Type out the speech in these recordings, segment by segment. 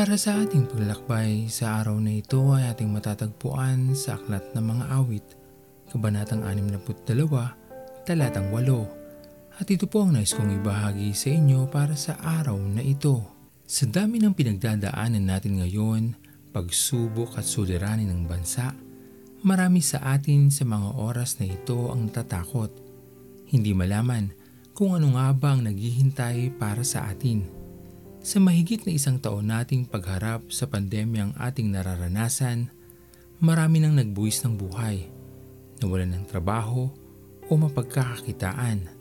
Para sa ating paglalakbay, sa araw na ito ay ating matatagpuan sa Aklat ng Mga Awit, Kabanatang 62, Talatang 8. At ito po ang nais kong ibahagi sa inyo para sa araw na ito. Sa dami ng pinagdadaanan natin ngayon, pagsubok at suliranin ng bansa, marami sa atin sa mga oras na ito ang natatakot. Hindi malaman kung ano nga ba ang naghihintay para sa atin. Sa mahigit na isang taon nating pagharap sa pandemyang ating nararanasan, marami nang nagbuwis ng buhay, nawalan ng trabaho o mapagkakakitaan.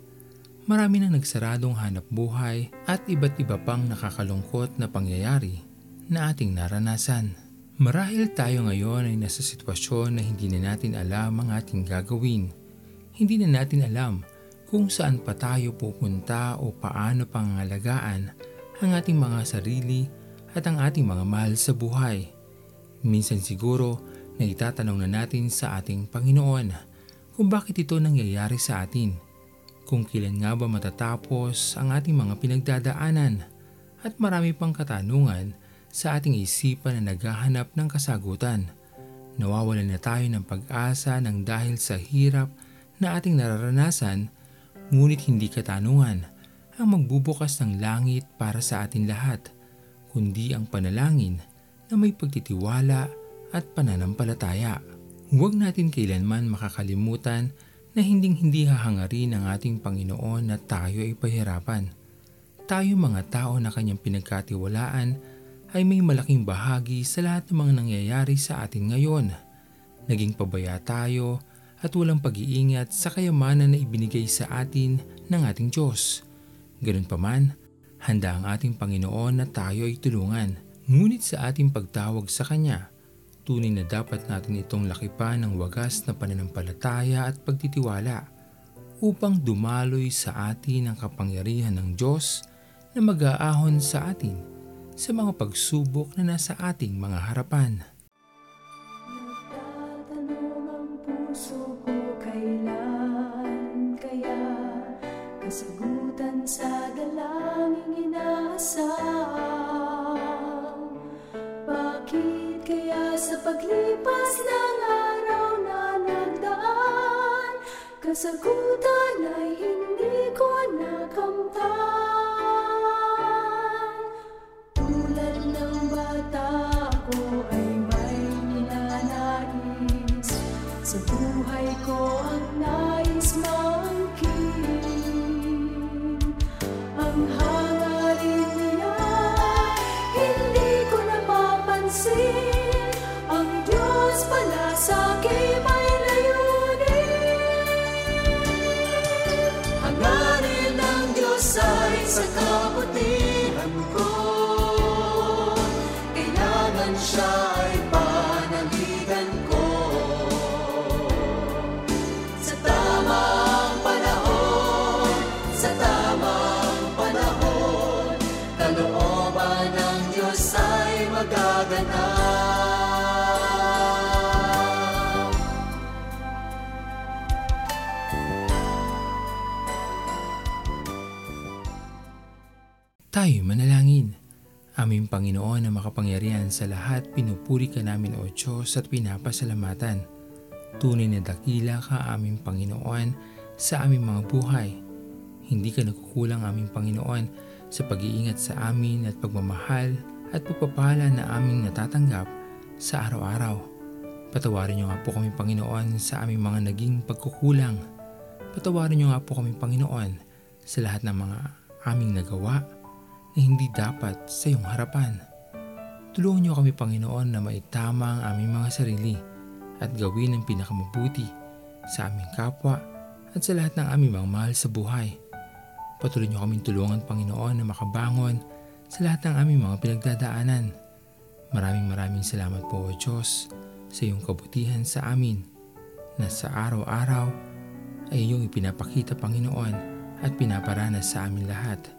Marami nang nagsaradong hanap buhay at iba't iba pang nakakalungkot na pangyayari na ating naranasan. Marahil tayo ngayon ay nasa sitwasyon na hindi na natin alam ang ating gagawin. Hindi na natin alam kung saan pa tayo pupunta o paano pangangalagaan ang ating mga sarili at ang ating mga mahal sa buhay. Minsan siguro na itatanong na natin sa ating Panginoon kung bakit ito nangyayari sa atin, kung kailan nga ba matatapos ang ating mga pinagdadaanan at marami pang katanungan sa ating isipan na naghahanap ng kasagutan. Nawawalan na tayo ng pag-asa ng dahil sa hirap na ating nararanasan ngunit hindi katanungan ang magbubukas ng langit para sa atin lahat, kundi ang panalangin na may pagtitiwala at pananampalataya. Huwag natin kailanman makakalimutan na hinding-hindi hahangarin ng ating Panginoon na tayo ay pahirapan. Tayo mga tao na kanyang pinagkatiwalaan ay may malaking bahagi sa lahat ng mga nangyayari sa atin ngayon. Naging pabaya tayo at walang pag-iingat sa kayamanan na ibinigay sa atin ng ating Diyos. Ganun pa man, handa ang ating Panginoon na tayo ay tulungan. Ngunit sa ating pagtawag sa Kanya, tunay na dapat natin itong lakipan ng wagas na pananampalataya at pagtitiwala upang dumaloy sa atin ang kapangyarihan ng Diyos na mag-aahon sa atin sa mga pagsubok na nasa ating mga harapan. Puso ko kailan kaya kasagutan sa dalangin inaasam Bakit kaya sa paglipas ng araw na nagdaan Kasagutan ng Diyos ay sa kabutihan ko. Kailangan siya ay panaligan ko. Sa tamang panahon Sa tamang panahon Kalooban ng Diyos ay magaganap Tayo manalangin. Aming Panginoon na makapangyarihan sa lahat, pinupuri ka namin o Diyos at pinapasalamatan. Tunay na dakila ka aming Panginoon sa aming mga buhay. Hindi ka nagkukulang aming Panginoon sa pag-iingat sa amin at pagmamahal at pagpapala na aming natatanggap sa araw-araw. Patawarin niyo nga po kami Panginoon sa aming mga naging pagkukulang. Patawarin niyo nga po kami Panginoon sa lahat ng mga aming nagawa na hindi dapat sa iyong harapan. Tulungan niyo kami Panginoon na maitama ang aming mga sarili at gawin ang pinakamabuti sa aming kapwa at sa lahat ng aming mga mahal sa buhay. Patuloy niyo kaming tulungan Panginoon na makabangon sa lahat ng aming mga pinagdadaanan. Maraming maraming salamat po o Diyos sa iyong kabutihan sa amin na sa araw-araw ay iyong ipinapakita Panginoon at pinaparanas sa amin lahat.